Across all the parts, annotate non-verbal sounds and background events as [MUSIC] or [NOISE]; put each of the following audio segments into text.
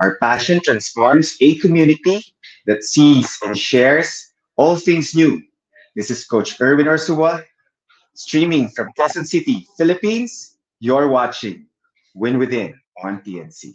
Our passion transforms a community that sees and shares all things new. This is Coach Erwin Ursua, streaming from Quezon City, Philippines. You're watching Win Within on TNC.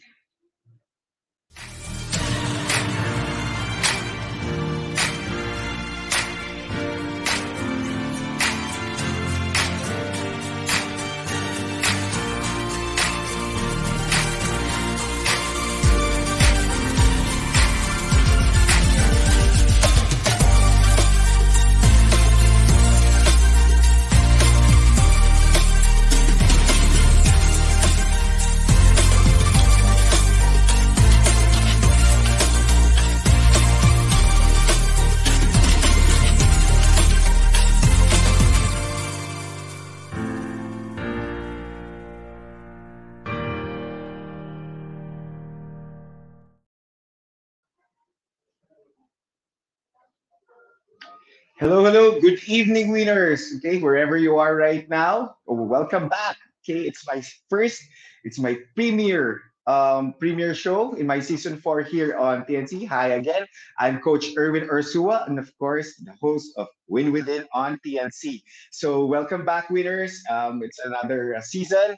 Hello, hello. Good evening, winners. Okay, wherever you are right now, welcome back. Okay, it's my first, it's my premiere um premiere show in my season four here on TNC. Hi again. I'm Coach Erwin Ursua, and of course, the host of Win Within on TNC. So, welcome back, winners. Um, it's another uh, season.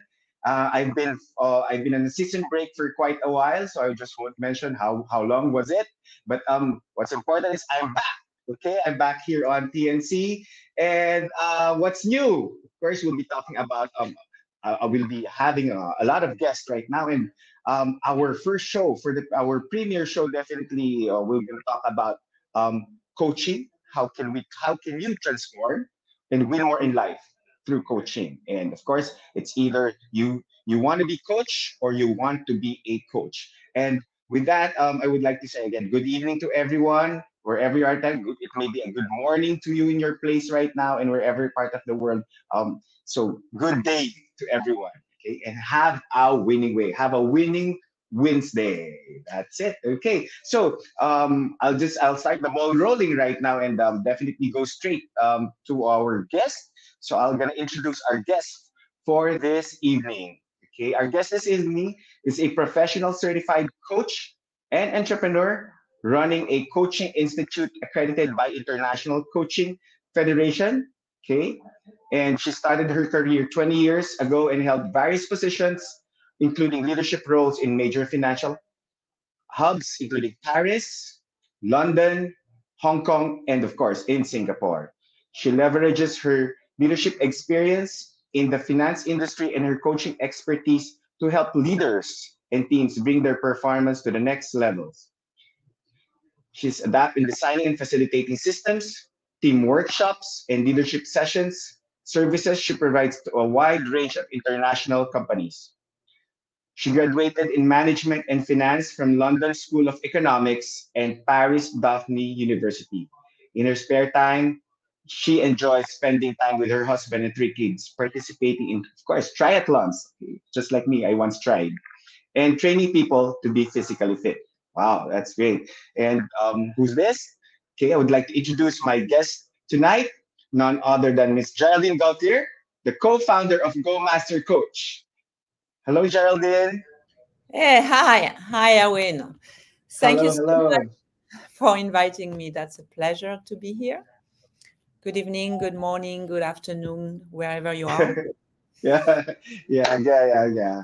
Uh, I've been uh, I've been on a season break for quite a while, so I just won't mention how how long was it. But um, what's important is I'm back. Okay, I'm back here on TNC. And uh, what's new? Of course, we'll be talking about, um, uh, I will be having a, a, lot of guests right now. And um, our first show for the our premiere show, definitely uh, we're going to talk about um, coaching. How can we, how can you transform and win more in life through coaching? And of course, it's either you you want to be coach or you want to be a coach. And with that, um, I would like to say again, good evening to everyone wherever you are it may be a good morning to you in your place right now and wherever part of the world. Um so good day to everyone okay? And have a winning way have a winning wednesday. That's it okay? So um i'll just i'll start the ball rolling right now and um, definitely go straight um to our guest. So i'm gonna introduce our guest for this evening okay? Our guest this evening is a professional certified coach and entrepreneur running a coaching institute accredited by International Coaching Federation. Okay. And she started her career 20 years ago and held various positions, including leadership roles in major financial hubs, including Paris, London, Hong Kong, and of course, in Singapore. She leverages her leadership experience in the finance industry and her coaching expertise to help leaders and teams bring their performance to the next levels. She's adept in designing and facilitating systems, team workshops, and leadership sessions, services she provides to a wide range of international companies. She graduated in management and finance from London School of Economics and Paris Dauphine University. In her spare time, she enjoys spending time with her husband and three kids, participating in, of course, triathlons, just like me, I once tried, and training people to be physically fit. Wow, that's great. And um, who's this? Okay, I would like to introduce my guest tonight, none other than Miss Geraldine Gauthier, the co-founder of Go Master Coach. Hello, Geraldine. Hey, hi. Hi, Awin. Thank hello, you so hello. much for inviting me. That's a pleasure to be here. Good evening, good morning, good afternoon, wherever you are. [LAUGHS] yeah, yeah, yeah, yeah, yeah.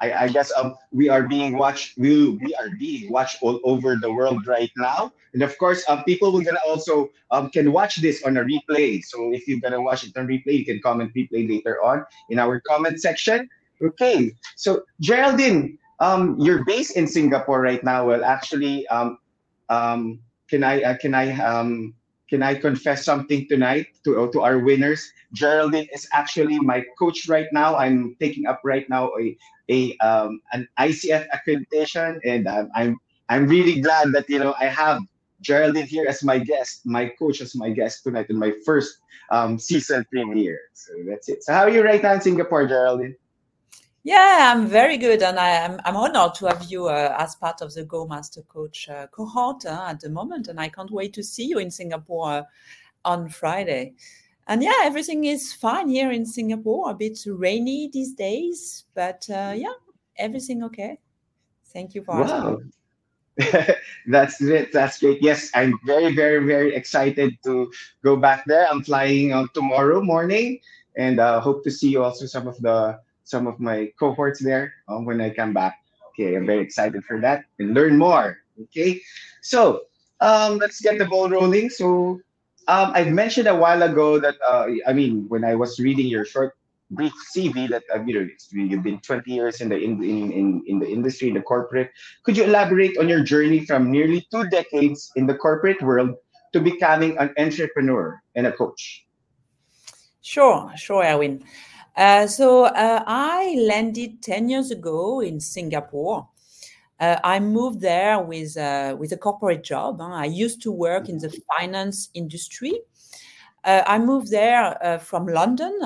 I, I guess um, we are being watched. We, we are being watched all over the world right now, and of course, um, people will gonna also um, can watch this on a replay. So if you're gonna watch it on replay, you can comment replay later on in our comment section. Okay, so Geraldine, um, you're based in Singapore right now. Well, actually, um, um, can I uh, can I um, can I confess something tonight to to our winners? Geraldine is actually my coach right now. I'm taking up right now a a um, an ICF accreditation, and um, I'm I'm really glad that you know I have Geraldine here as my guest, my coach as my guest tonight in my first um, season premiere. So that's it. So how are you right now in Singapore, Geraldine? Yeah, I'm very good, and I am I'm honored to have you uh, as part of the Go Master Coach uh, cohort uh, at the moment, and I can't wait to see you in Singapore uh, on Friday. And yeah, everything is fine here in Singapore. A bit rainy these days, but uh, yeah, everything okay. Thank you for asking. Wow. [LAUGHS] that's it. That's great. Yes, I'm very, very, very excited to go back there. I'm flying on tomorrow morning, and uh, hope to see you also some of the some of my cohorts there um, when I come back. Okay, I'm very excited for that and learn more. Okay, so um, let's get the ball rolling. So um, I mentioned a while ago that uh, I mean when I was reading your short brief CV that uh, you know you've been 20 years in the in, in, in, in the industry in the corporate. Could you elaborate on your journey from nearly two decades in the corporate world to becoming an entrepreneur and a coach? Sure, sure, Erwin. Uh, so uh, I landed 10 years ago in Singapore. Uh, I moved there with, uh, with a corporate job. Huh? I used to work in the finance industry. Uh, I moved there uh, from London.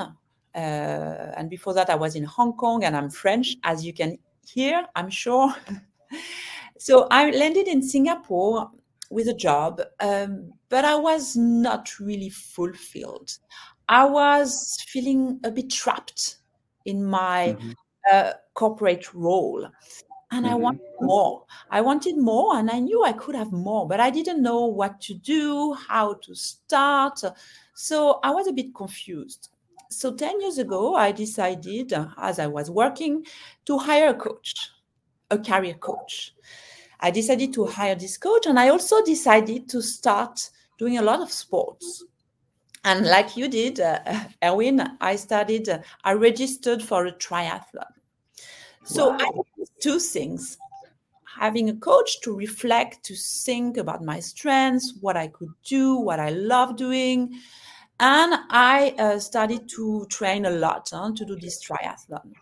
and before that, I was in Hong Kong and I'm French, as you can hear, I'm sure. [LAUGHS] so I landed in Singapore with a job, um, but I was not really fulfilled. I was feeling a bit trapped in my mm-hmm. uh, corporate role. And mm-hmm. I wanted more. I wanted more, and I knew I could have more, but I didn't know what to do, how to start. So I was a bit confused. So 10 years ago, I decided, as I was working, to hire a coach, a career coach. I decided to hire this coach, and I also decided to start doing a lot of sports and like you did, uh, Erwin, I started, uh, I registered for a triathlon. So wow. I did two things having a coach to reflect, to think about my strengths, what I could do, what I love doing. And I uh, started to train a lot huh, to do this triathlon.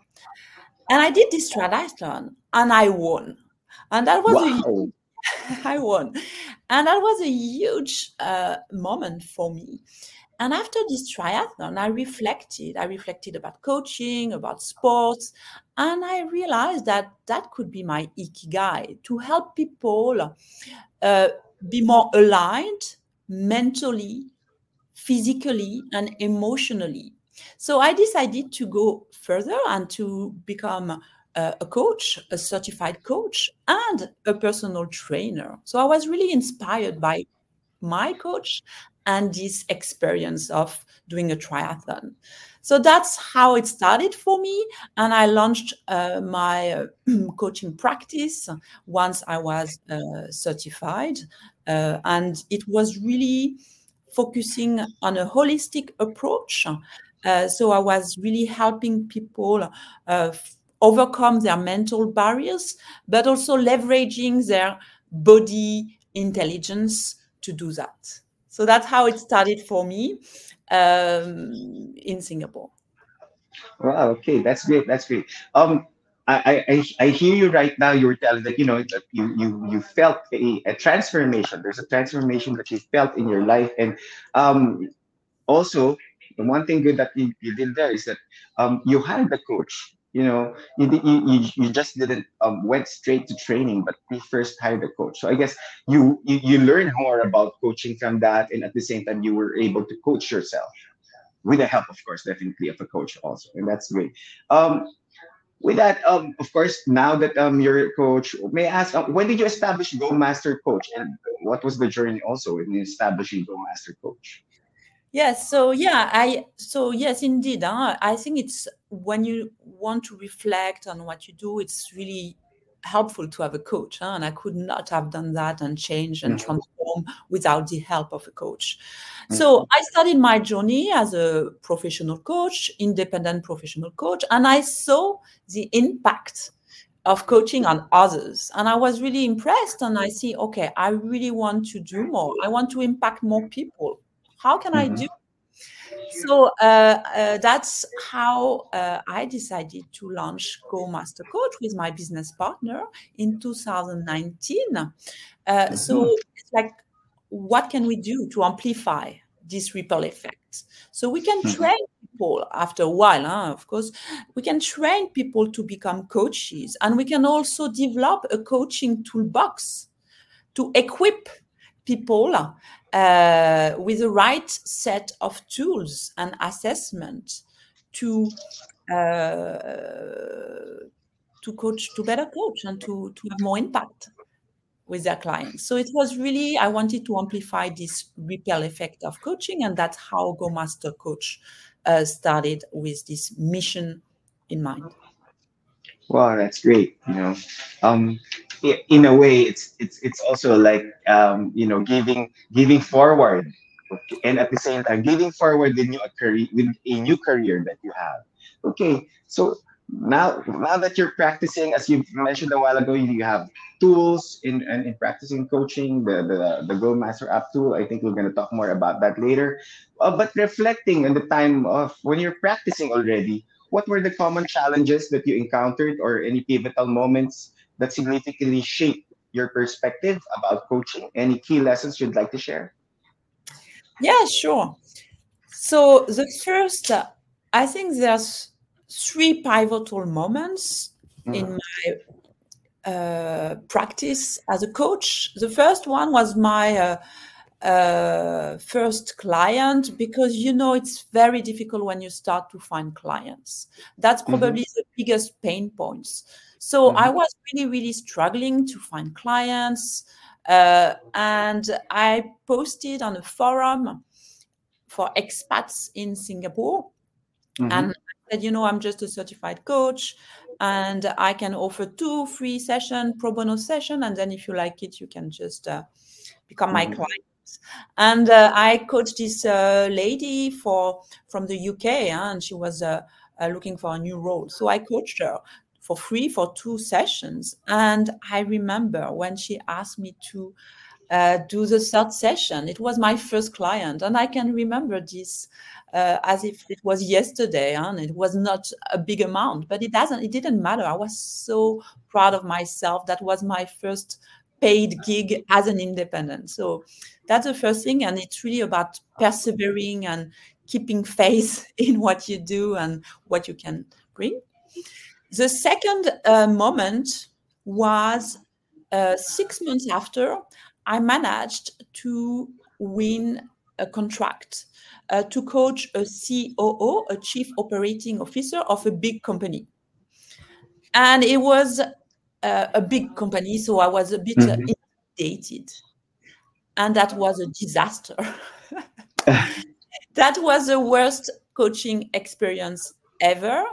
And I did this triathlon and I won. And that was wow. a, [LAUGHS] I won. And that was a huge uh, moment for me and after this triathlon, I reflected. I reflected about coaching, about sports, and I realized that that could be my ikigai to help people uh, be more aligned mentally, physically, and emotionally. So I decided to go further and to become a coach, a certified coach, and a personal trainer. So I was really inspired by my coach and this experience of doing a triathlon. So that's how it started for me. And I launched uh, my uh, [CLEARS THROAT] coaching practice once I was uh, certified. Uh, and it was really focusing on a holistic approach. Uh, so I was really helping people uh, overcome their mental barriers, but also leveraging their body intelligence to do that. So that's how it started for me um, in Singapore. Wow. Okay, that's great. That's great. Um, I, I, I hear you right now. You were telling that you know that you you you felt a, a transformation. There's a transformation that you felt in your life, and um, also the one thing good that you, you did there is that um, you hired a coach you know you you, you just didn't um, went straight to training but we first hired a coach. So i guess you, you you learned more about coaching from that and at the same time you were able to coach yourself. With the help of course definitely of a coach also and that's great. Um with that um of course now that um you're a coach may i ask uh, when did you establish go master coach and what was the journey also in establishing go master coach Yes. So yeah, I so yes, indeed. Huh? I think it's when you want to reflect on what you do, it's really helpful to have a coach. Huh? And I could not have done that and change and Mhm. transform without the help of a coach. Mhm. So I started my journey as a professional coach, independent professional coach, and I saw the impact of coaching on others. And I was really impressed. And I see, okay, I really want to do more. I want to impact more people. How can I Mhm. do? So uh, uh, that's how uh, I decided to launch Go Master Coach with my business partner in 2019. Uh, so it's like, what can we do to amplify this ripple effect? So we can Mhm. train people after a while, huh, of course, we can train people to become coaches, and we can also develop a coaching toolbox to equip people uh, with the right set of tools and assessment to uh, to coach to better coach and to to have more impact with their clients. So it was really I wanted to amplify this ripple effect of coaching, and that's how Go Master Coach uh, started with this mission in mind. Wow, that's great. You know, um, in a way, it's it's it's also like um, you know, giving giving forward, and at the same time, giving forward the new career with a new career that you have. Okay, so now now that you're practicing, as you mentioned a while ago, you have tools in in, in practicing coaching, the the the Go Master app tool. I think we're gonna talk more about that later. Uh, but reflecting on the time of when you're practicing already what were the common challenges that you encountered or any pivotal moments that significantly shaped your perspective about coaching? Any key lessons you'd like to share? Yeah, sure. So the first, uh, I think there's three pivotal moments in my uh, practice as a coach. The first one was my uh, uh, first client because you know it's very difficult when you start to find clients. That's Mhm. probably the biggest pain points. So I Mhm. was really, really struggling to find clients. Uh, and I posted on a forum for expats in Singapore. Mhm. And I said, you know, I'm just a certified coach and I can offer two free session, pro bono session. And then if you like it, you can just uh, become my Mhm. client. And uh, I coached this uh, lady for from the UK, huh, and she was uh, uh, looking for a new role. So I coached her for free for two sessions. And I remember when she asked me to uh, do the third session, it was my first client, and I can remember this uh, as if it was yesterday, and it was not a big amount, but it doesn't. It didn't matter. I was so proud of myself. That was my first paid gig as an independent. So that's the first thing, and it's really about persevering and keeping [LAUGHS] faith in what you do and what you can bring. The second uh, moment was uh, six months after I managed to win a contract uh, to coach a COO, a chief operating officer of a big company. And it was uh, a big company, so I was a bit uh, Mhm. intimidated. And that was a disaster. [LAUGHS] that was the worst coaching experience ever.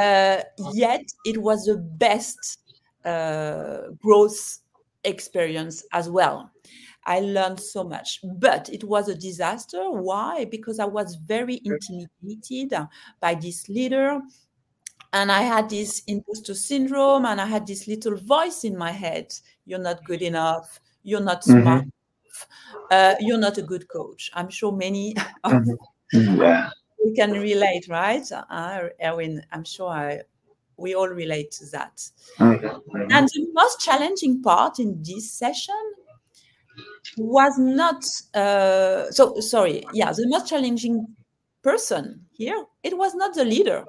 Uh, yet it was the best uh, growth experience as well. I learned so much, but it was a disaster. Why? Because I was very intimidated by this leader, and I had this imposter syndrome, and I had this little voice in my head You're not good enough. You're not smart. Mhm. Uh, you're not a good coach. I'm sure many [LAUGHS] of Mhm. Yeah. We can relate, right? Uh, Erwin, I'm sure I, we all relate to that. Mhm. Mhm. And the most challenging part in this session was not, uh, so sorry, yeah, the most challenging person here, it was not the leader,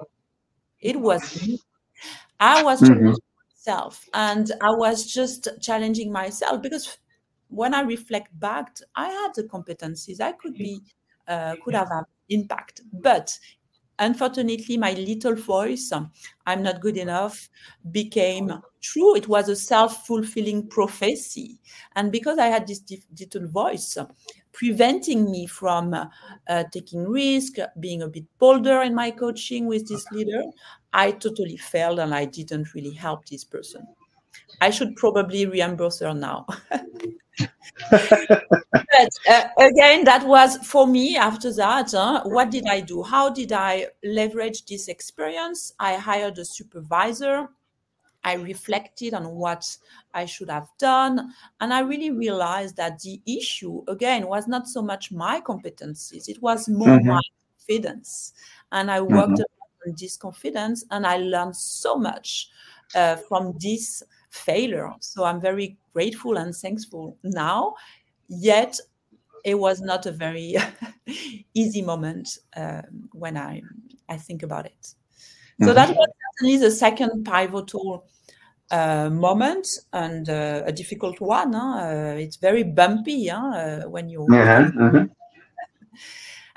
it was me. I was Mhm. challenging myself and I was just challenging myself because when I reflect back, I had the competencies, I could be, uh, could have impact, but unfortunately my little voice i'm not good enough became true. It was a self-fulfilling prophecy. And because i had this little voice preventing me from uh, taking risk, being a bit bolder in my coaching with this leader, I totally failed and I didn't really help this person. I should probably reimburse her now. [LAUGHS] [LAUGHS] but uh, again, that was for me after that. Huh, what did I do? How did I leverage this experience? I hired a supervisor. I reflected on what I should have done. And I really realized that the issue, again, was not so much my competencies, it was more mm-hmm. my confidence. And I worked mm-hmm. on this confidence and I learned so much uh, from this failure. So I'm very grateful and thankful now. Yet it was not a very [LAUGHS] easy moment um, when I I think about it. So mm-hmm. that was certainly the second pivotal uh, moment and uh, a difficult one. Huh? Uh, it's very bumpy huh? Uh, when you. Uh-huh. [LAUGHS]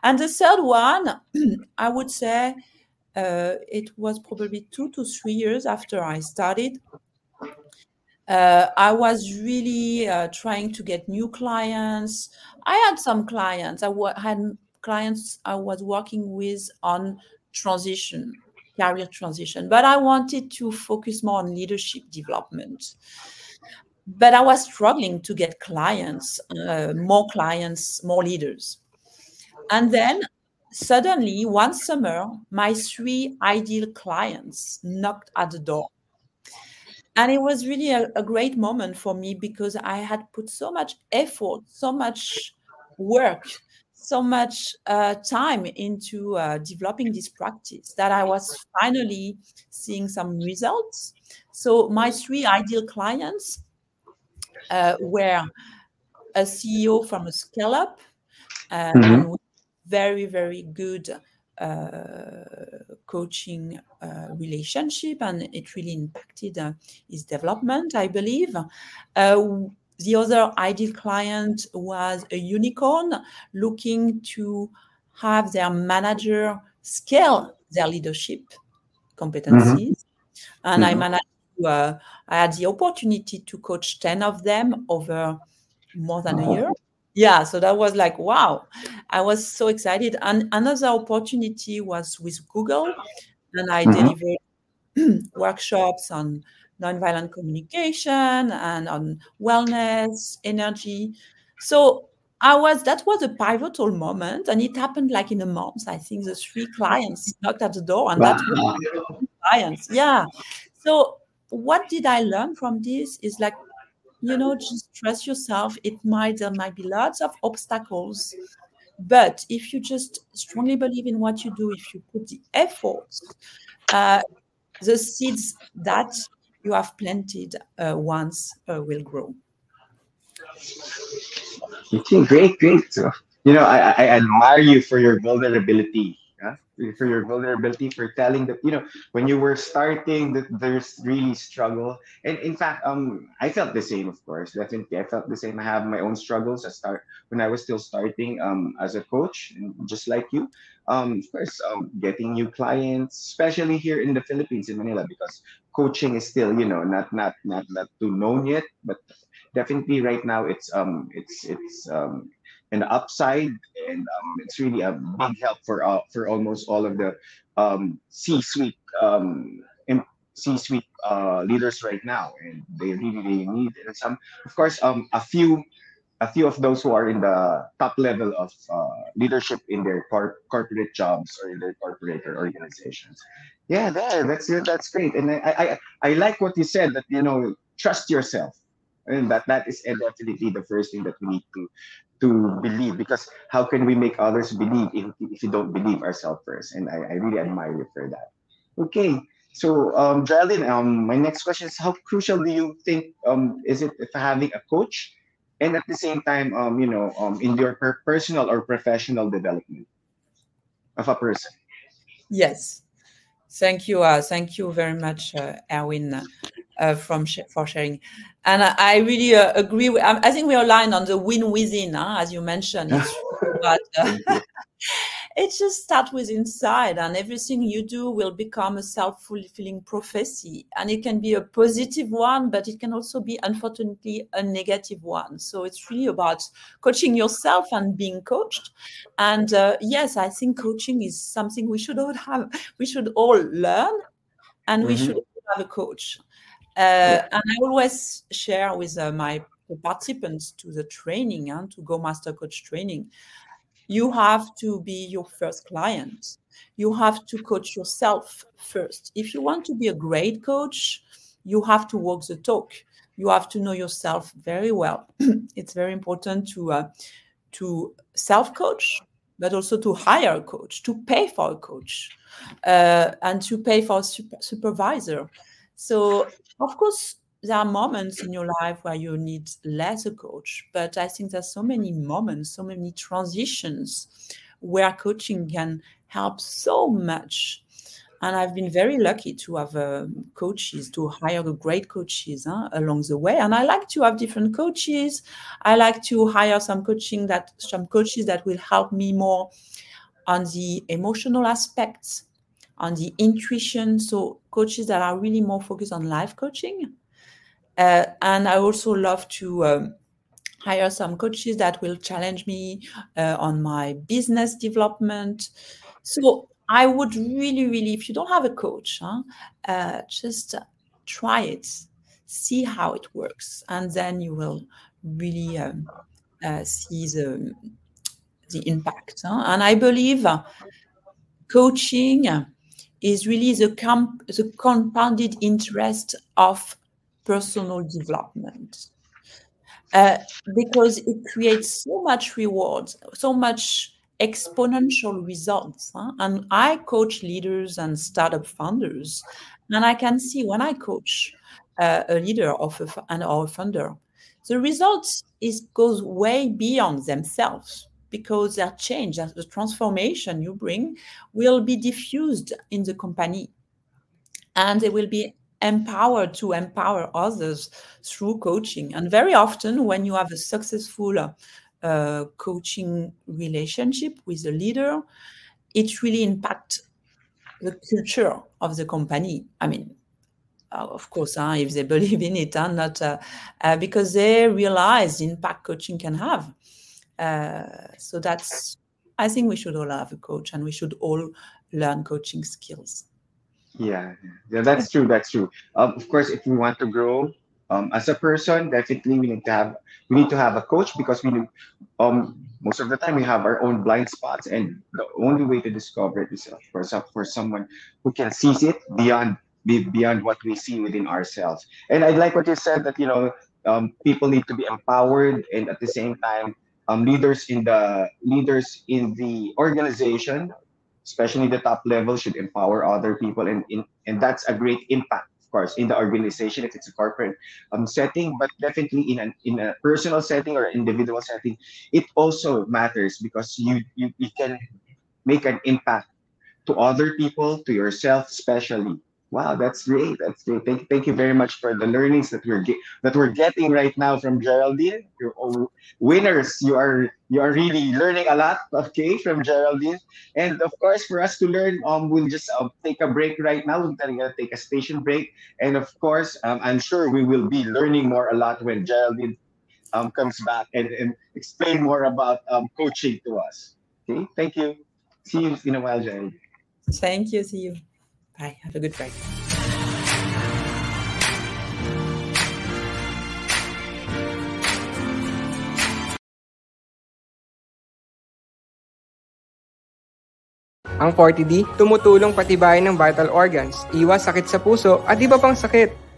And the third one, [CLEARS THROAT] I would say, uh, it was probably two to three years after I started uh, I was really uh, trying to get new clients. I had some clients. I w- had clients I was working with on transition, career transition, but I wanted to focus more on leadership development. But I was struggling to get clients, uh, more clients, more leaders. And then suddenly, one summer, my three ideal clients knocked at the door and it was really a, a, great moment for me because i had put so much effort so much work so much uh, time into uh, developing this practice that i was finally seeing some results so my three ideal clients uh, were a ceo from a scale up uh, mm-hmm. very very good coaching uh, relationship, and it really impacted uh, his development, I believe. the other ideal client was a unicorn looking to have their manager scale their leadership competencies. Mm-hmm. And mm-hmm. I managed to, uh, I had the opportunity to coach 10 of them over more than a year yeah so that was like wow. I was so excited. And another opportunity was with google and i mm-hmm. delivered [CLEARS THROAT] workshops on nonviolent communication and on wellness energy. So i was that was a pivotal moment and it happened like in a month. I think the three clients knocked at the door and wow. that was clients. Yeah. So what did i learn from this is like you know just trust yourself it might there might be lots of obstacles. But if you just strongly believe in what you do if you put the effort uh, the seeds that you have planted uh, once uh, will grow. Great great you know I, I admire you for your vulnerability for your vulnerability for telling that you know when you were starting that there's really struggle. And in fact um i felt the same of course definitely. I felt the same. I have my own struggles. I start when i was still starting um as a coach just like you um of course um, getting new clients especially here in the philippines in manila because coaching is still you know not not not not too known yet. But definitely right now it's um it's it's um an upside, and um, it's really a big help for uh, for almost all of the um, C-suite um, C-suite uh, leaders right now, and they really really need it. And some, of course, um, a few a few of those who are in the top level of uh, leadership in their cor- corporate jobs or in their corporate organizations. Yeah, that, that's that's great, and I, I I like what you said that you know trust yourself and that that is definitely the first thing that we need to to believe because how can we make others believe if, if you don't believe ourselves first? And I, I really admire you for that. Okay so um Geraldine, um my next question is how crucial do you think um is it having a coach and at the same time um you know um in your per- personal or professional development of a person? Yes thank you uh, thank you very much uh, erwin uh, from sh- for sharing. And I, I really uh, agree. With, I think we are aligned on the win within, huh, as you mentioned. [LAUGHS] but uh, [LAUGHS] it just starts with inside and everything you do will become a self-fulfilling prophecy. And it can be a positive one but it can also be unfortunately a negative one. So it's really about coaching yourself and being coached. And uh, yes i think coaching is something we should all have we should all learn and we Mhm. should have a coach. Uh, and i always share with uh, my participants to the training and to go master coach training you have to be your first client. You have to coach yourself first. If you want to be a great coach, you have to walk the talk. You have to know yourself very well. [CLEARS THROAT] it's very important to uh, to self coach, but also to hire a coach, to pay for a coach, uh, and to pay for a super- supervisor. So, of course, there are moments in your life where you need less a coach, but I think there's so many moments, so many transitions where coaching can help so much. And I've been very lucky to have um, coaches, to hire great coaches huh, along the way. And I like to have different coaches. I like to hire some coaching that some coaches that will help me more on the emotional aspects, on the intuition. So coaches that are really more focused on life coaching. Uh, and I also love to um, hire some coaches that will challenge me uh, on my business development. So I would really, really, if you don't have a coach, huh, uh, just try it, see how it works, and then you will really um, uh, see the the impact. huh? And I believe coaching is really the, comp- the compounded interest of personal development uh, because it creates so much rewards, so much exponential results. huh? And I coach leaders and startup founders, and I can see when I coach uh, a leader of a, and or founder, the results is goes way beyond themselves because that change, that the transformation you bring, will be diffused in the company, and they will be empowered to empower others through coaching. And very often, when you have a successful uh, coaching relationship with a leader, it really impacts the culture of the company. I mean, uh, of course, if they [LAUGHS] believe in it, uh, not uh, uh, because they realize the impact coaching can have. So that's, I think we should all have a coach and we should all learn coaching skills. Yeah, yeah, that's true. That's true. Um, of course, if we want to grow um, as a person, definitely we need to have we need to have a coach because we um most of the time we have our own blind spots, and the only way to discover it is for some for someone who can seize it beyond be, beyond what we see within ourselves. And I like what you said that you know um, people need to be empowered, and at the same time, um, leaders in the leaders in the organization especially the top level should empower other people and in and that's a great impact of course in the organization if it's a corporate um, setting but definitely in an in a personal setting or individual setting it also matters because you you, you can make an impact to other people to yourself especially wow that's great that's great thank, thank you very much for the learnings that we're get, that we're getting right now from geraldine you're winners you are you are really learning a lot okay from geraldine and of course, for us to learn, um, we'll just uh, take a break right now. We're gonna take a station break, and of course, um, I'm sure we will be learning more a lot when Geraldine um, comes back and, and explain more about um, coaching to us. Okay, thank you. See you in a while, Geraldine. Thank you. See you. Bye. Have a good break. Ang 40D, tumutulong patibayin ng vital organs, iwas sakit sa puso at iba pang sakit.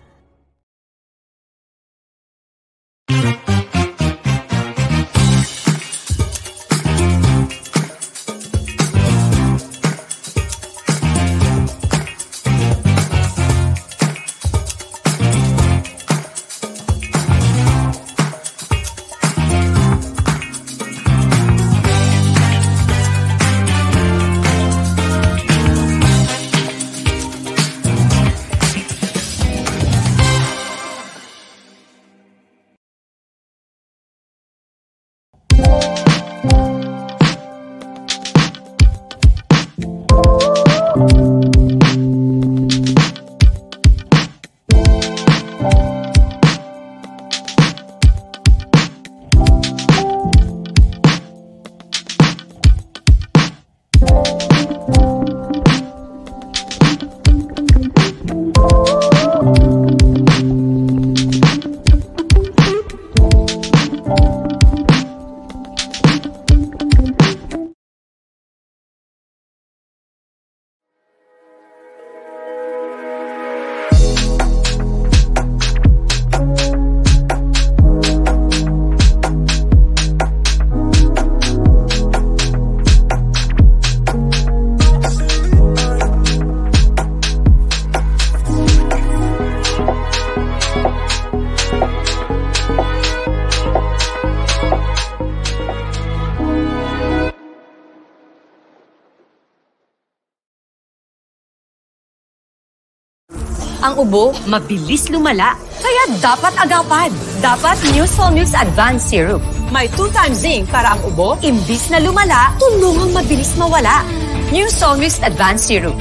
Ang ubo, mabilis lumala. Kaya dapat agapan. Dapat New Solmux Advanced Syrup. May 2 times zinc para ang ubo, imbis na lumala, tulungang mabilis mawala. New Solmux Advanced Syrup.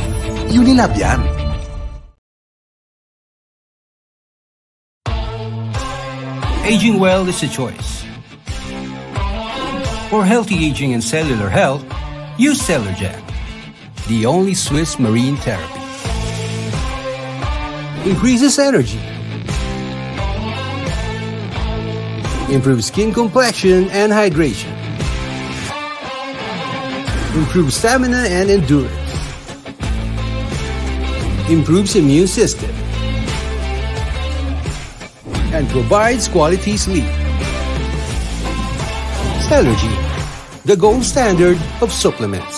Unilab yan. Aging well is a choice. For healthy aging and cellular health, use Cellergen, the only Swiss marine therapy. Increases energy, improves skin complexion and hydration, improves stamina and endurance, improves immune system, and provides quality sleep. Allergy, the gold standard of supplements.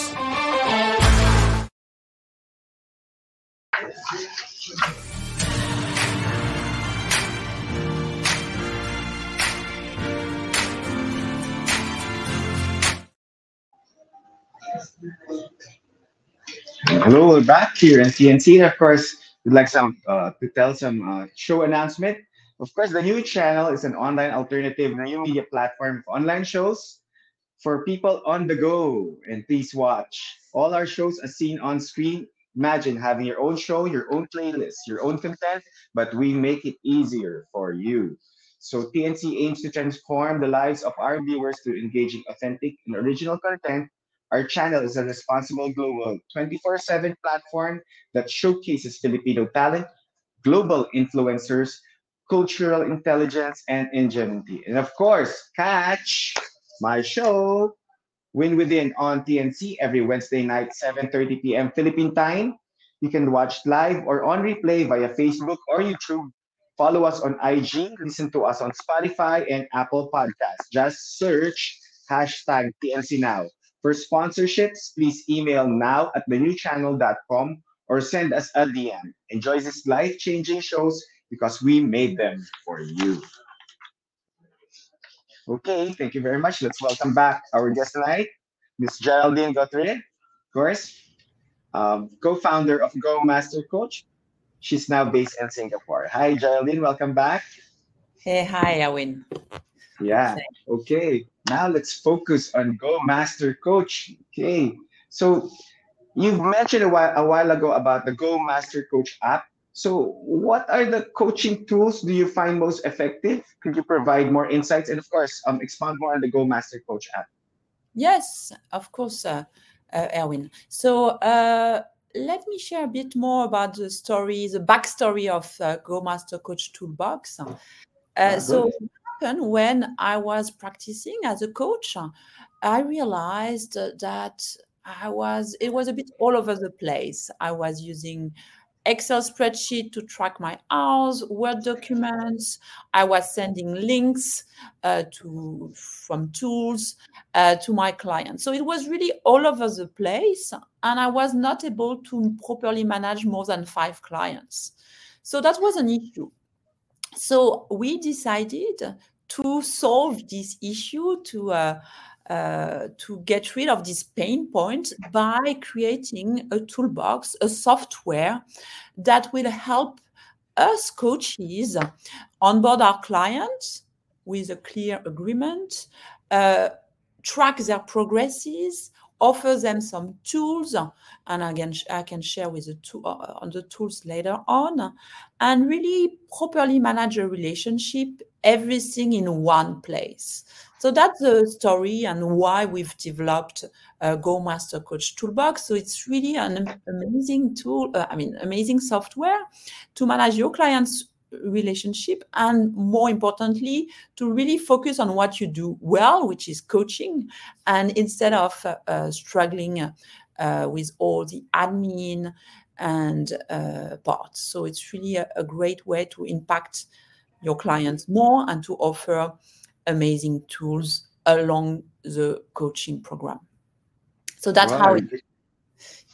Hello, we're back here in TNC. And of course, we'd like some uh, to tell some uh, show announcement. Of course, the new channel is an online alternative new media platform for online shows for people on the go. And please watch all our shows as seen on screen. Imagine having your own show, your own playlist, your own content, but we make it easier for you. So TNC aims to transform the lives of our viewers through engaging authentic and original content our channel is a responsible global 24 7 platform that showcases Filipino talent, global influencers, cultural intelligence, and ingenuity. And of course, catch my show, Win Within, on TNC every Wednesday night, 7.30 p.m. Philippine time. You can watch live or on replay via Facebook or YouTube. Follow us on IG, listen to us on Spotify and Apple Podcasts. Just search hashtag TNC Now. For sponsorships, please email now at thenewchannel.com or send us a DM. Enjoy these life changing shows because we made them for you. Okay, thank you very much. Let's welcome back our guest tonight, Ms. Geraldine Gauthier, of course, um, co founder of Go Master Coach. She's now based in Singapore. Hi, Geraldine, welcome back. Hey, hi, Awin. Yeah. Okay. Now let's focus on Go Master Coach. Okay. So you've mentioned a while, a while ago about the Go Master Coach app. So what are the coaching tools do you find most effective? Could you provide more insights and of course um, expand more on the Go Master Coach app? Yes, of course, uh, uh, Erwin. So uh, let me share a bit more about the story, the backstory of uh, Go Master Coach Toolbox. Uh, Ah, so. Happened when I was practicing as a coach, I realized that I was it was a bit all over the place. I was using Excel spreadsheet to track my hours, Word documents. I was sending links uh, to from tools uh, to my clients. So it was really all over the place, and I was not able to properly manage more than five clients. So that was an issue. So we decided to solve this issue to uh, uh, to get rid of this pain point by creating a toolbox, a software that will help us coaches onboard our clients with a clear agreement, uh, track their progresses, offer them some tools, and again I can share with the tool uh, on the tools later on, and really properly manage a relationship, everything in one place. So that's the story and why we've developed uh, Go Master Coach Toolbox. So it's really an amazing tool, uh, I mean, amazing software to manage your clients' relationship and more importantly to really focus on what you do well which is coaching and instead of uh, uh, struggling uh, with all the admin and uh, parts so it's really a, a great way to impact your clients more and to offer amazing tools along the coaching program so that's how it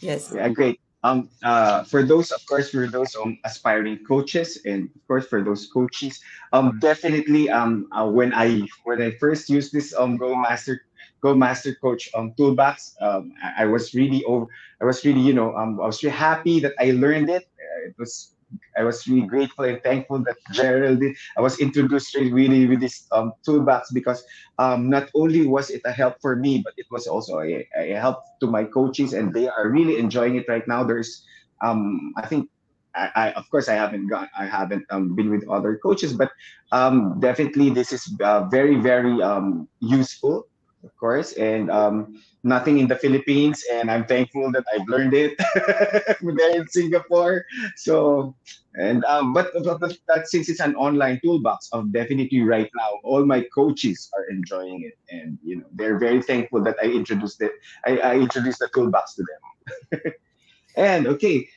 yes Yeah, great. Um, uh, for those, of course, for those um, aspiring coaches, and of course for those coaches, um, definitely um, uh, when I when I first used this um Go Master Go Master Coach um toolbox, um, I, I was really over, I was really you know um I was really happy that I learned it. Uh, it was I was really grateful and thankful that Geraldine, I was introduced really with this um, toolbox because um, not only was it a help for me, but it was also a, a help to my coaches, and they are really enjoying it right now. There's, um, I think, I, I, of course I haven't got I haven't um, been with other coaches, but um, definitely this is uh, very very um, useful of course, and um, nothing in the Philippines. And I'm thankful that I've learned it [LAUGHS] there in Singapore. So, and um, but, but, but that since it's an online toolbox, of definitely right now, all my coaches are enjoying it, and you know they're very thankful that I introduced it. I, I introduced the toolbox to them. [LAUGHS] and okay,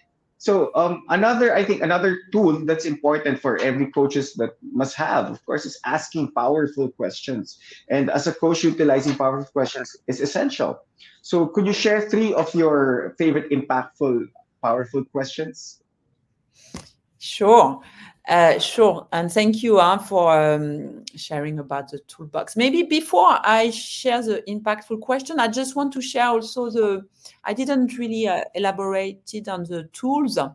so um, another, I think another tool that's important for every coaches that must have, of course, is asking powerful questions. And as a coach, utilizing powerful questions is essential. So could you share three of your favorite impactful, powerful questions? Sure. Uh, sure, and thank you uh, for um, sharing about the toolbox. Maybe before I share the impactful question, I just want to share also the. I didn't really uh, elaborate it on the tools, uh,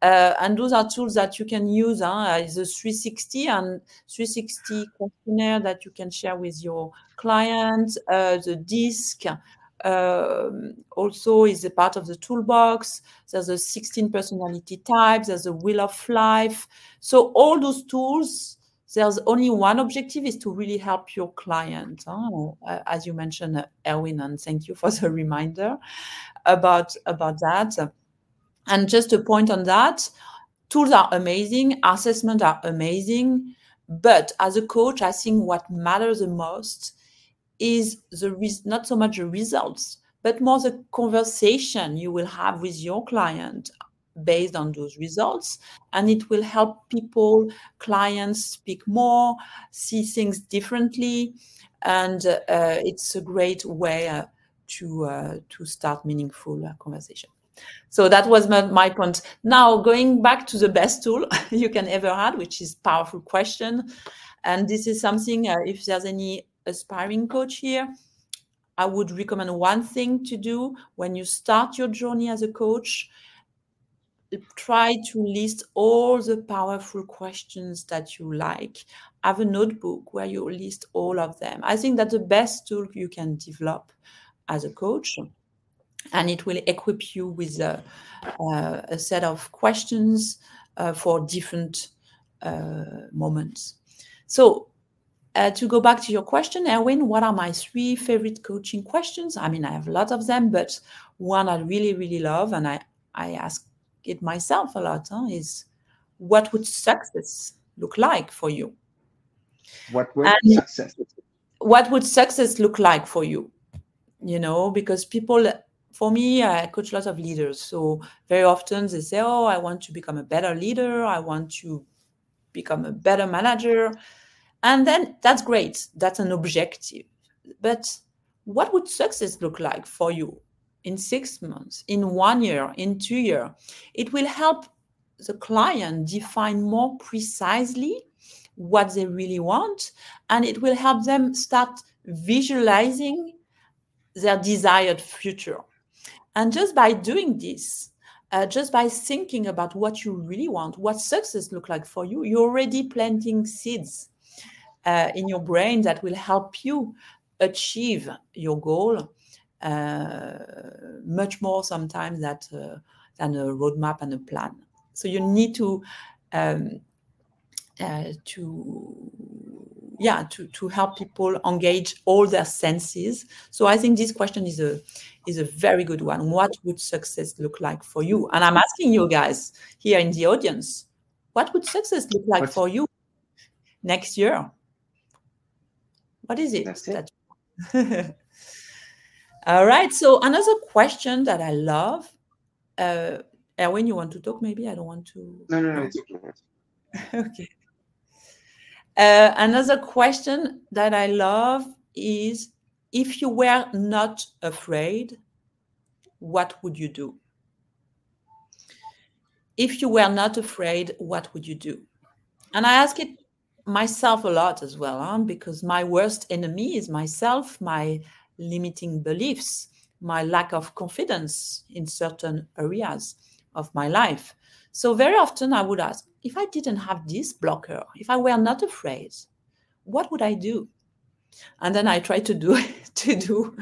and those are tools that you can use. Uh, the 360 and 360 questionnaire that you can share with your client. Uh, the DISC, Um, also is a part of the toolbox. There's a 16 personality types, there's a wheel of life. So all those tools, there's only one objective is to really help your client. Oh, as you mentioned, Erwin, and thank you for [LAUGHS] the reminder about, about that. And just a point on that, tools are amazing, assessments are amazing, but as a coach, I think what matters the most is the res- not so much the results, but more the conversation you will have with your client based on those results. And it will help people, clients speak more, see things differently. And uh, it's a great way uh, to, uh, to start meaningful uh, conversation. So that was my, my, point. Now, going back to the best tool [LAUGHS] you can ever have, which is powerful question. And this is something, uh, if there's any aspiring coach here, I would recommend one thing to do when you start your journey as a coach. Try to list all the powerful questions that you like. Have a notebook where you list all of them. I think that's the best tool you can develop as a coach. And it will equip you with a, uh, a set of questions uh, for different uh, moments. So uh, to go back to your question, Erwin, what are my three favorite coaching questions? I mean, I have a lot of them, but one I really, really love, and I, I ask it myself a lot, huh, is what would success look like for you? What would and success? What would success look like for you? You know, because people, for me, I coach lots of leaders. So very often they say, "Oh, I want to become a better leader. I want to become a better manager." And then that's great. That's an objective. But what would success look like for you in six months, in one year, in two years? It will help the client define more precisely what they really want, and it will help them start visualizing their desired future. And just by doing this, uh, just by thinking about what you really want, what success look like for you, you're already planting seeds uh, in your brain that will help you achieve your goal uh, much more sometimes that, uh, than a roadmap and a plan. So you need to um, uh, to yeah to to help people engage all their senses. So I think this question is a is a very good one. What would success look like for you? And I'm asking you guys here in the audience, what would success look like What's... for you next year? What is it? That's it. [LAUGHS] All right. So another question that I love. Uh, Erwin, you want to talk? Maybe I don't want to. No, no, no. It's okay. [LAUGHS] okay. Uh, another question that I love is if you were not afraid, what would you do? If you were not afraid, what would you do? And I ask it myself a lot as well, huh? because my worst enemy is myself, my limiting beliefs, my lack of confidence in certain areas of my life. So very often I would ask, if I didn't have this blocker, if I were not afraid, what would I do? And then I try to do [LAUGHS] to do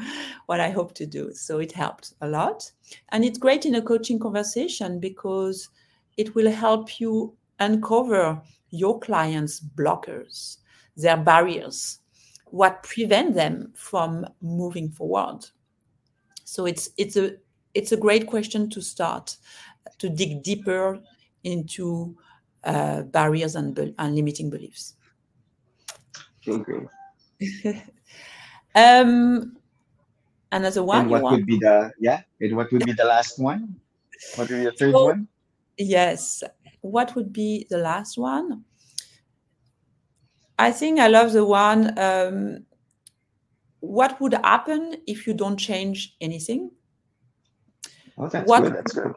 what I hope to do. So it helped a lot. And it's great in a coaching conversation because it will help you uncover your clients' blockers, their barriers, what prevent them from moving forward. So it's it's a it's a great question to start to dig deeper into uh, barriers and, and limiting beliefs. Great. [LAUGHS] um, another one. And what would be the yeah? And what would be the last one? What would be the third so, one? Yes. What would be the last one? I think I love the one. Um, what would happen if you don't change anything? Oh, that's what, good. That's good.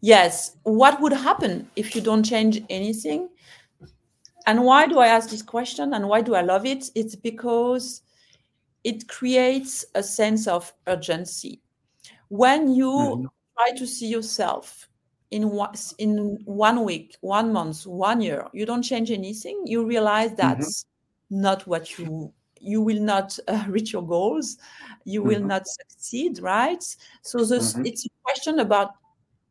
Yes. What would happen if you don't change anything? And why do I ask this question and why do I love it? It's because it creates a sense of urgency. When you mm-hmm. try to see yourself in one, in one week, one month, one year, you don't change anything, you realize mm-hmm. that's mm-hmm. not what you you will not [LAUGHS] uh, reach your goals you mm-hmm. will not succeed right so this, mm-hmm. it's a question about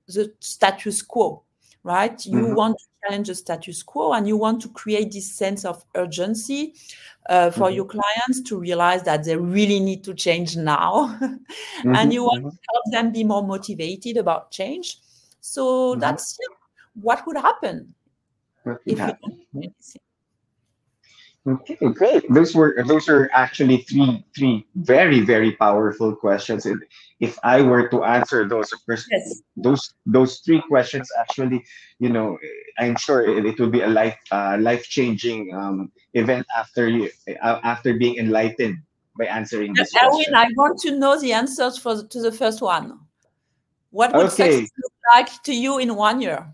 the status quo right you mm-hmm. want to challenge the status quo and you want to create this sense of urgency uh, for mm-hmm. your clients to realize that they really need to change now [LAUGHS] and you want to help them be more motivated about change so Mhm. that's what would happen What would you happen? don't do anything. Okay, great. Those were those are actually three three very very powerful questions. And if I were to answer those, of course, Yes. those those three questions actually, you know, I'm sure it, it will be a life uh, life changing um, event after you uh, after being enlightened by answering this Erwin. I want to know the answers for the- to the first one. What would Okay. success look like to you in one year?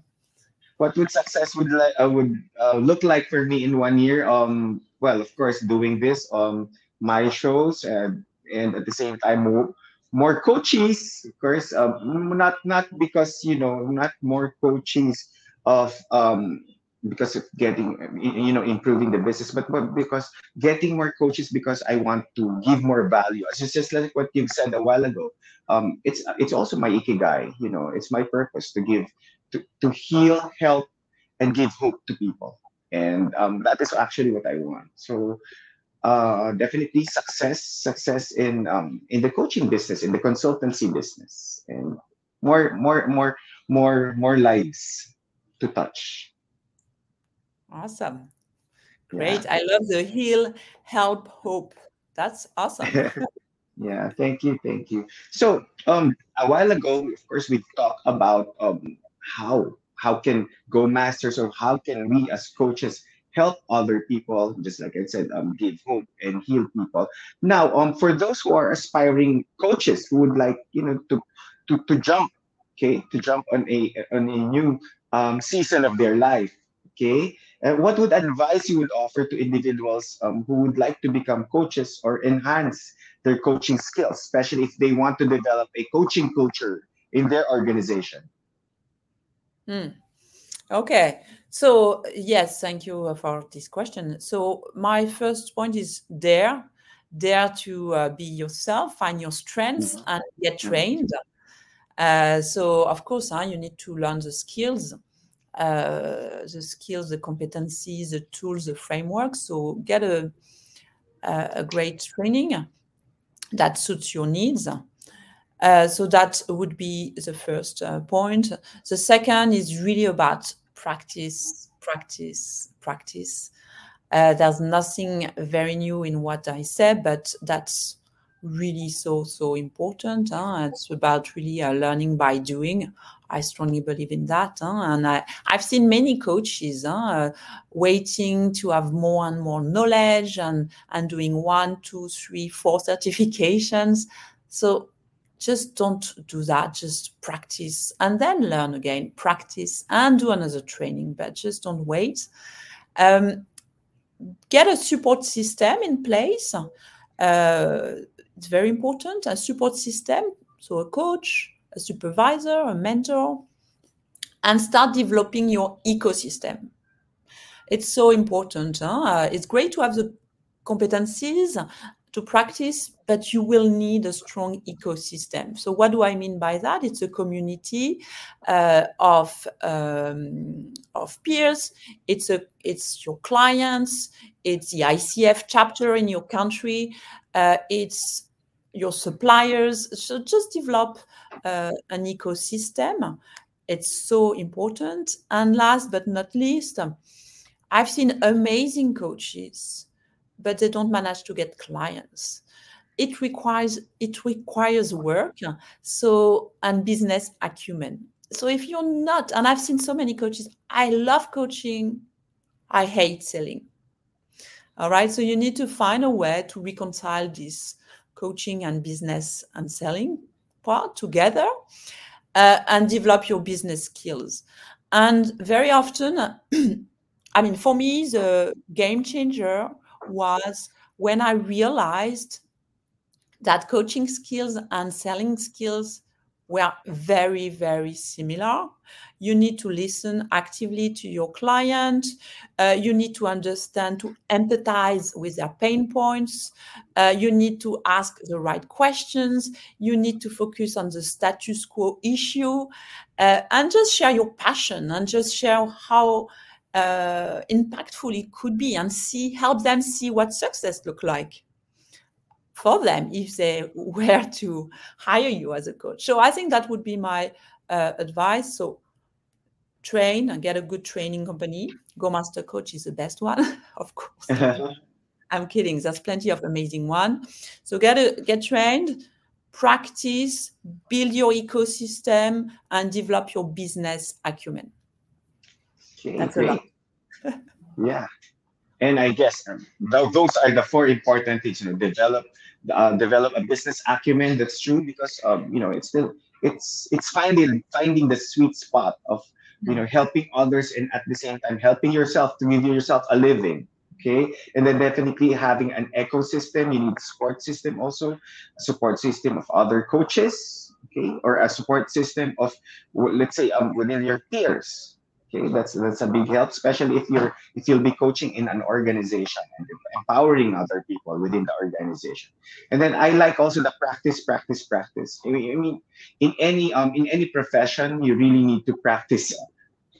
what would success would like uh, would uh, look like for me in one year um well of course doing this um my shows and and at the same time more, more coaches of course um not not because you know not more coaches of um because of getting you know improving the business but, but because getting more coaches because i want to give more value it's just like what you've said a while ago um it's it's also my ikigai you know it's my purpose to give to, to heal, help, and give hope to people. And um, that is actually what I want. So uh, definitely success, success in um, in the coaching business, in the consultancy business, and more, more, more, more, more lives to touch. Awesome. Yeah. Great. I love the heal, help, hope. That's awesome. [LAUGHS] yeah. Thank you. Thank you. So um, a while ago, of course, we talked about um, how how can go masters or how can we as coaches help other people just like i said um, give hope and heal people now um for those who are aspiring coaches who would like you know to to, to jump okay to jump on a on a new um, season of their life okay uh, what would advice you would offer to individuals um, who would like to become coaches or enhance their coaching skills especially if they want to develop a coaching culture in their organization Hmm. Okay. So, yes, thank you for this question. So, my first point is dare, dare to uh, be yourself, find your strengths, Mhm. and get Mhm. trained. Uh, so, of course, huh, you need to learn the skills, uh, the skills, the competencies, the tools, the framework. So, get a, a, a great training that suits your needs. Uh, so that would be the first uh, point. The second is really about practice, practice, practice. Uh, there's nothing very new in what I said, but that's really so so important. Huh? It's about really uh, learning by doing. I strongly believe in that, huh? and I, I've seen many coaches huh, waiting to have more and more knowledge and and doing one, two, three, four certifications. So just don't do that just practice and then learn again practice and do another training but just don't wait um, get a support system in place uh, it's very important a support system so a coach a supervisor a mentor and start developing your ecosystem. It's so important. Huh? Uh, it's great to have the competencies to practice, but you will need a strong ecosystem. So, what do I mean by that? It's a community uh, of um, of peers. It's a it's your clients. It's the ICF chapter in your country. Uh, it's your suppliers. So, just develop uh, an ecosystem. It's so important. And last but not least, I've seen amazing coaches but they don't manage to get clients it requires it requires work so and business acumen so if you're not and i've seen so many coaches i love coaching i hate selling all right so you need to find a way to reconcile this coaching and business and selling part together uh, and develop your business skills. And very often [CLEARS THROAT] i mean for me the game changer was when I realized that coaching skills and selling skills were very, very similar. You need to listen actively to your client. Uh, you need to understand, to empathize with their pain points. Uh, you need to ask the right questions. You need to focus on the status quo issue uh, and just share your passion and just share how uh, impactful it could be and see help them see what success look like for them if they [LAUGHS] were to hire you as a coach. So i think that would be my uh, advice. So train and get a good training company. Go master coach is the best one [LAUGHS] of course. [LAUGHS] I'm kidding. There's plenty of amazing one. So get a get trained practice build your ecosystem and develop your business acumen. Okay, That's great. yeah. And I guess um, those are the four important things. You know, develop uh, develop a business acumen. That's true because um, you know it's still it's it's finding finding the sweet spot of you know helping others and at the same time helping yourself to give yourself a living okay and then definitely having an ecosystem you need support system also a support system of other coaches okay or a support system of let's say um, within your peers Okay, that's that's a big help, especially if you're if you'll be coaching in an organization and empowering other people within the organization. And then I like also the practice, practice, practice. I mean, I mean in any um in any profession, you really need to practice,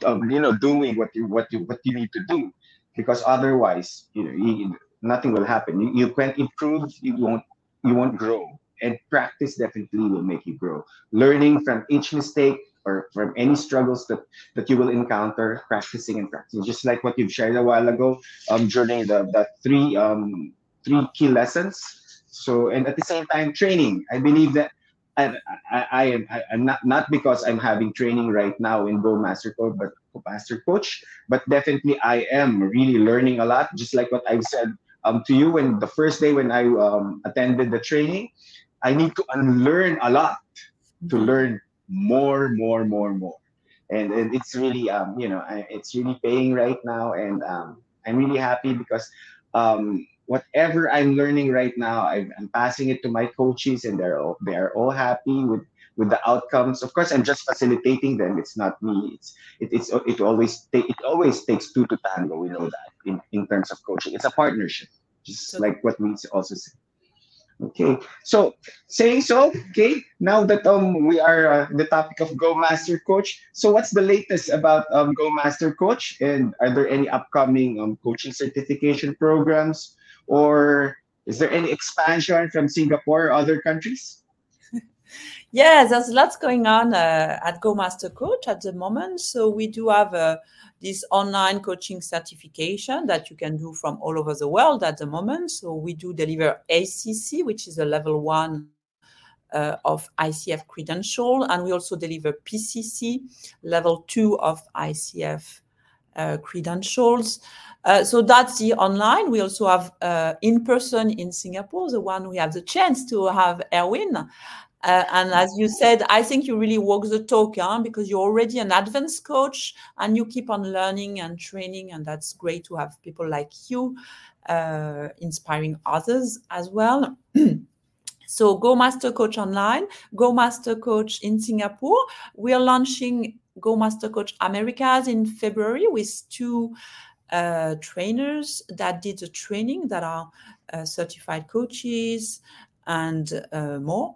um, you know, doing what you what you what you need to do, because otherwise, you know, you, nothing will happen. You, you can't improve. You won't you won't grow. And practice definitely will make you grow. Learning from each mistake, or from any struggles that that you will encounter practicing and practicing just like what you've shared a while ago um during the the three um three key lessons so and at the same time training i believe that I, I, I am I, am not not because I'm having training right now in Go Master Coach, but Master Coach, but definitely I am really learning a lot. Just like what I've said um, to you when the first day when I um, attended the training, I need to unlearn a lot to mm-hmm. learn more, more, more, more. And, and it's really, um, you know, it's really paying right now. And um, I'm really happy because um, whatever I'm learning right now, I'm, I'm passing it to my coaches and they're all, they're all happy with, with the outcomes. Of course, I'm just facilitating them. It's not me. It's it, it's it always take it always takes two to tango. We know that in, in terms of coaching. It's a partnership, just so, like what we also say. Okay, so saying so, okay, now that um we are uh, the topic of Go Master Coach, so what's the latest about um Go Master Coach, and are there any upcoming um coaching certification programs, or is there any expansion from Singapore or other countries? [LAUGHS] yeah, there's lots going on uh, at Go Master Coach at the moment. So we do have a this online coaching certification that you can do from all over the world at the moment. So we do deliver ACC, which is a level one uh, of ICF credential, and we also deliver PCC, level two of ICF uh, credentials. Uh, so that's the online. We also have uh, in person in Singapore, the one we have the chance to have Erwin uh, and as you said, I think you really walk the talk huh? because you're already an advanced coach and you keep on learning and training. And that's great to have people like you uh, inspiring others as well. [CLEARS THROAT] so, Go Master Coach Online, Go Master Coach in Singapore. We are launching Go Master Coach Americas in February with two uh, trainers that did the training that are uh, certified coaches and uh, more.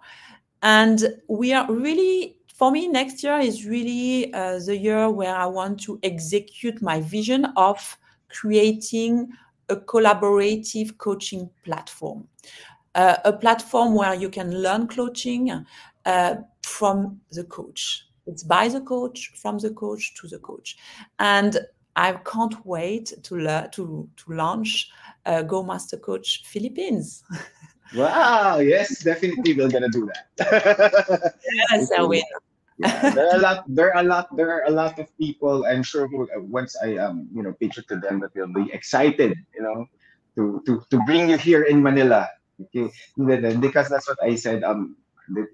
And we are really, for me, next year is really uh, the year where I want to execute my vision of creating a collaborative coaching platform. Uh, a platform where you can learn coaching uh, from the coach. It's by the coach, from the coach to the coach. And I can't wait to learn to to launch uh, Go Master Coach Philippines. [LAUGHS] Wow! Yes, definitely we're gonna do that. [LAUGHS] yes, I will. Yeah, there are a lot. There are a lot. There are a lot of people. I'm sure who, uh, once I um you know pitch it to them that they'll be excited. You know, to to to bring you here in Manila. Okay, because that's what I said. Um,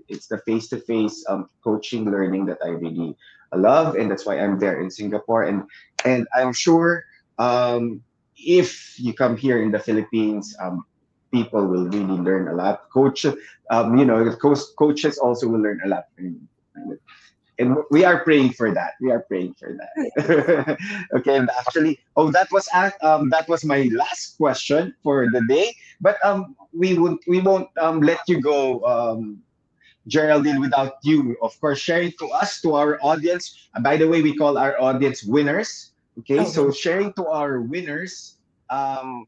it's the face-to-face um coaching learning that I really love, and that's why I'm there in Singapore. And and I'm sure um if you come here in the Philippines, um, people will really learn a lot. Coach, um, you know, coach, coaches also will learn a lot. And we are praying for that. We are praying for that. [LAUGHS] okay, and actually, oh, that was um, that was my last question for the day. But um, we won't we won't um, let you go, um, Geraldine, without you, of course, sharing to us, to our audience. And by the way, we call our audience winners. Okay, Okay. so sharing to our winners, um,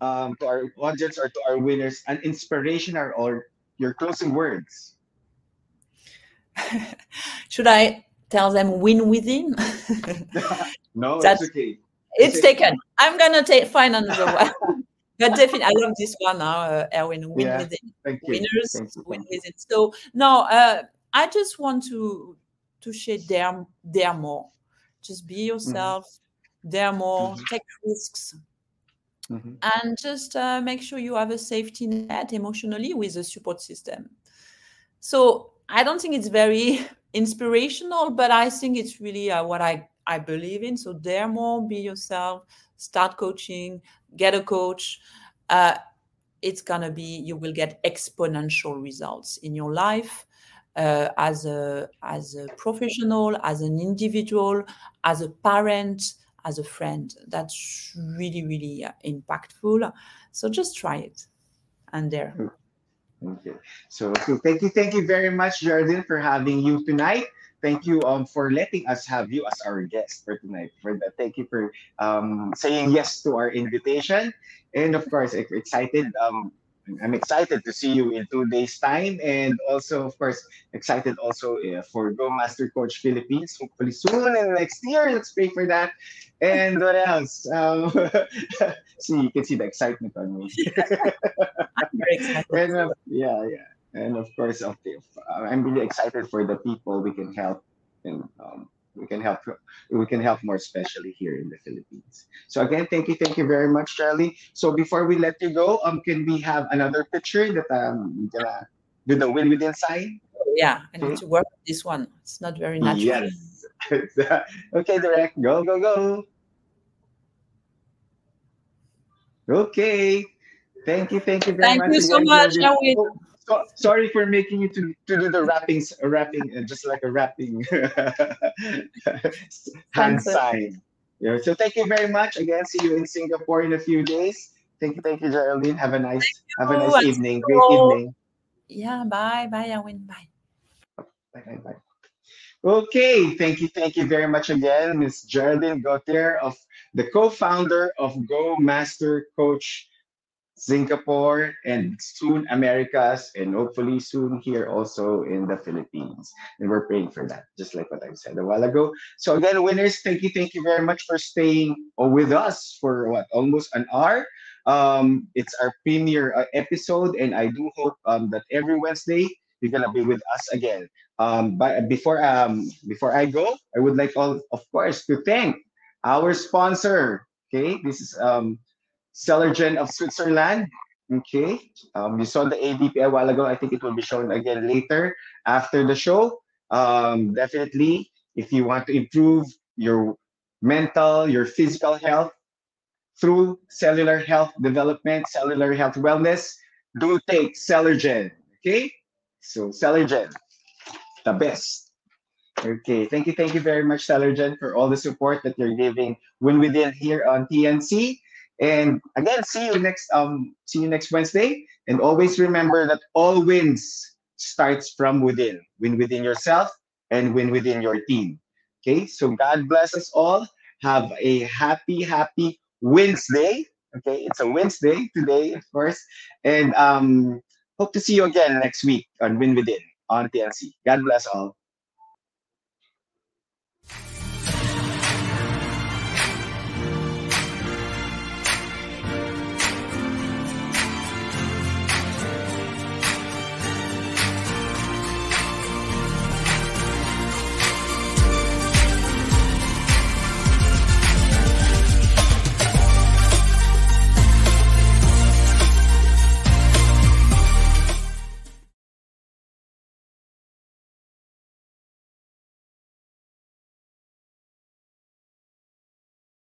um, to our audience or to our winners, an inspiration or, or your closing words. [LAUGHS] Should I tell them win within? [LAUGHS] No, That's- it's okay. it's Okay. taken. I'm gonna take find another one. [LAUGHS] but definitely, I love this one now, uh, Erwin. Win Yeah. within. Thank you. winners win with it. So no, uh, I just want to to share dare dare more. Just be yourself, dare more, Mhm. take risks, Mhm. and just uh, make sure you have a safety net emotionally with a support system. So I don't think it's very [LAUGHS] inspirational, but I think it's really uh, what I I believe in. So dare more, be yourself, start coaching, get a coach. Uh, it's gonna be you will get exponential results in your life uh, as a as a professional, as an individual, as a parent, as a friend. That's really really uh, impactful. So just try it, and there. Okay. So, thank you, thank you very much, Jordan, for having you tonight. Thank you um for letting us have you as our guest for tonight. For that, thank you for um saying yes to our invitation, and of course, excited. Um, I'm excited to see you in two days' time, and also, of course, excited also uh, for Go Master Coach Philippines. Hopefully soon in the next year. Let's pray for that. And what else? Um, [LAUGHS] see, you can see the excitement on me. I'm very excited. and uh, yeah, yeah, and of course, uh, I'm really excited for the people we can help, and um, we can help. We can help more, especially here in the Philippines. So again, thank you, thank you very much, Charlie. So before we let you go, um, can we have another picture that um, we're gonna do the win within sign? Yeah, I need to work on this one. It's not very natural. Yes. [LAUGHS] okay, direct. Go, go, go. Okay. Thank you, thank you very Thank much. you so much, so, sorry for making you to, to do the wrapping, wrapping, uh, just like a wrapping [LAUGHS] hand sign. Yeah, so thank you very much. Again, see you in Singapore in a few days. Thank you, thank you, Geraldine. Have a nice, have a nice evening. Great evening. Yeah, bye, bye, Erwin, bye. Bye, bye, bye. Okay, thank you, thank you very much again, Miss Geraldine Gauthier of the co-founder of Go Master Coach Singapore and soon Americas and hopefully soon here also in the Philippines. And we're praying for that, just like what I said a while ago. So again, winners, thank you, thank you very much for staying with us for what almost an hour. Um, it's our premiere uh, episode, and I do hope um, that every Wednesday you're gonna be with us again. Um, but before um before I go, I would like all of course to thank our sponsor. Okay, this is um Celergen of Switzerland. Okay, um, you saw the ADP a while ago. I think it will be shown again later after the show. Um, definitely, if you want to improve your mental, your physical health through cellular health development, cellular health wellness, do take Celergen. Okay, so Celergen, the best. Okay, thank you, thank you very much, Celergen, for all the support that you're giving when we did here on TNC. And again, see you next um see you next Wednesday. And always remember that all wins starts from within. Win within yourself and win within your team. Okay, so God bless us all. Have a happy, happy Wednesday. Okay, it's a Wednesday today, of course. And um hope to see you again next week on Win Within on TNC. God bless all.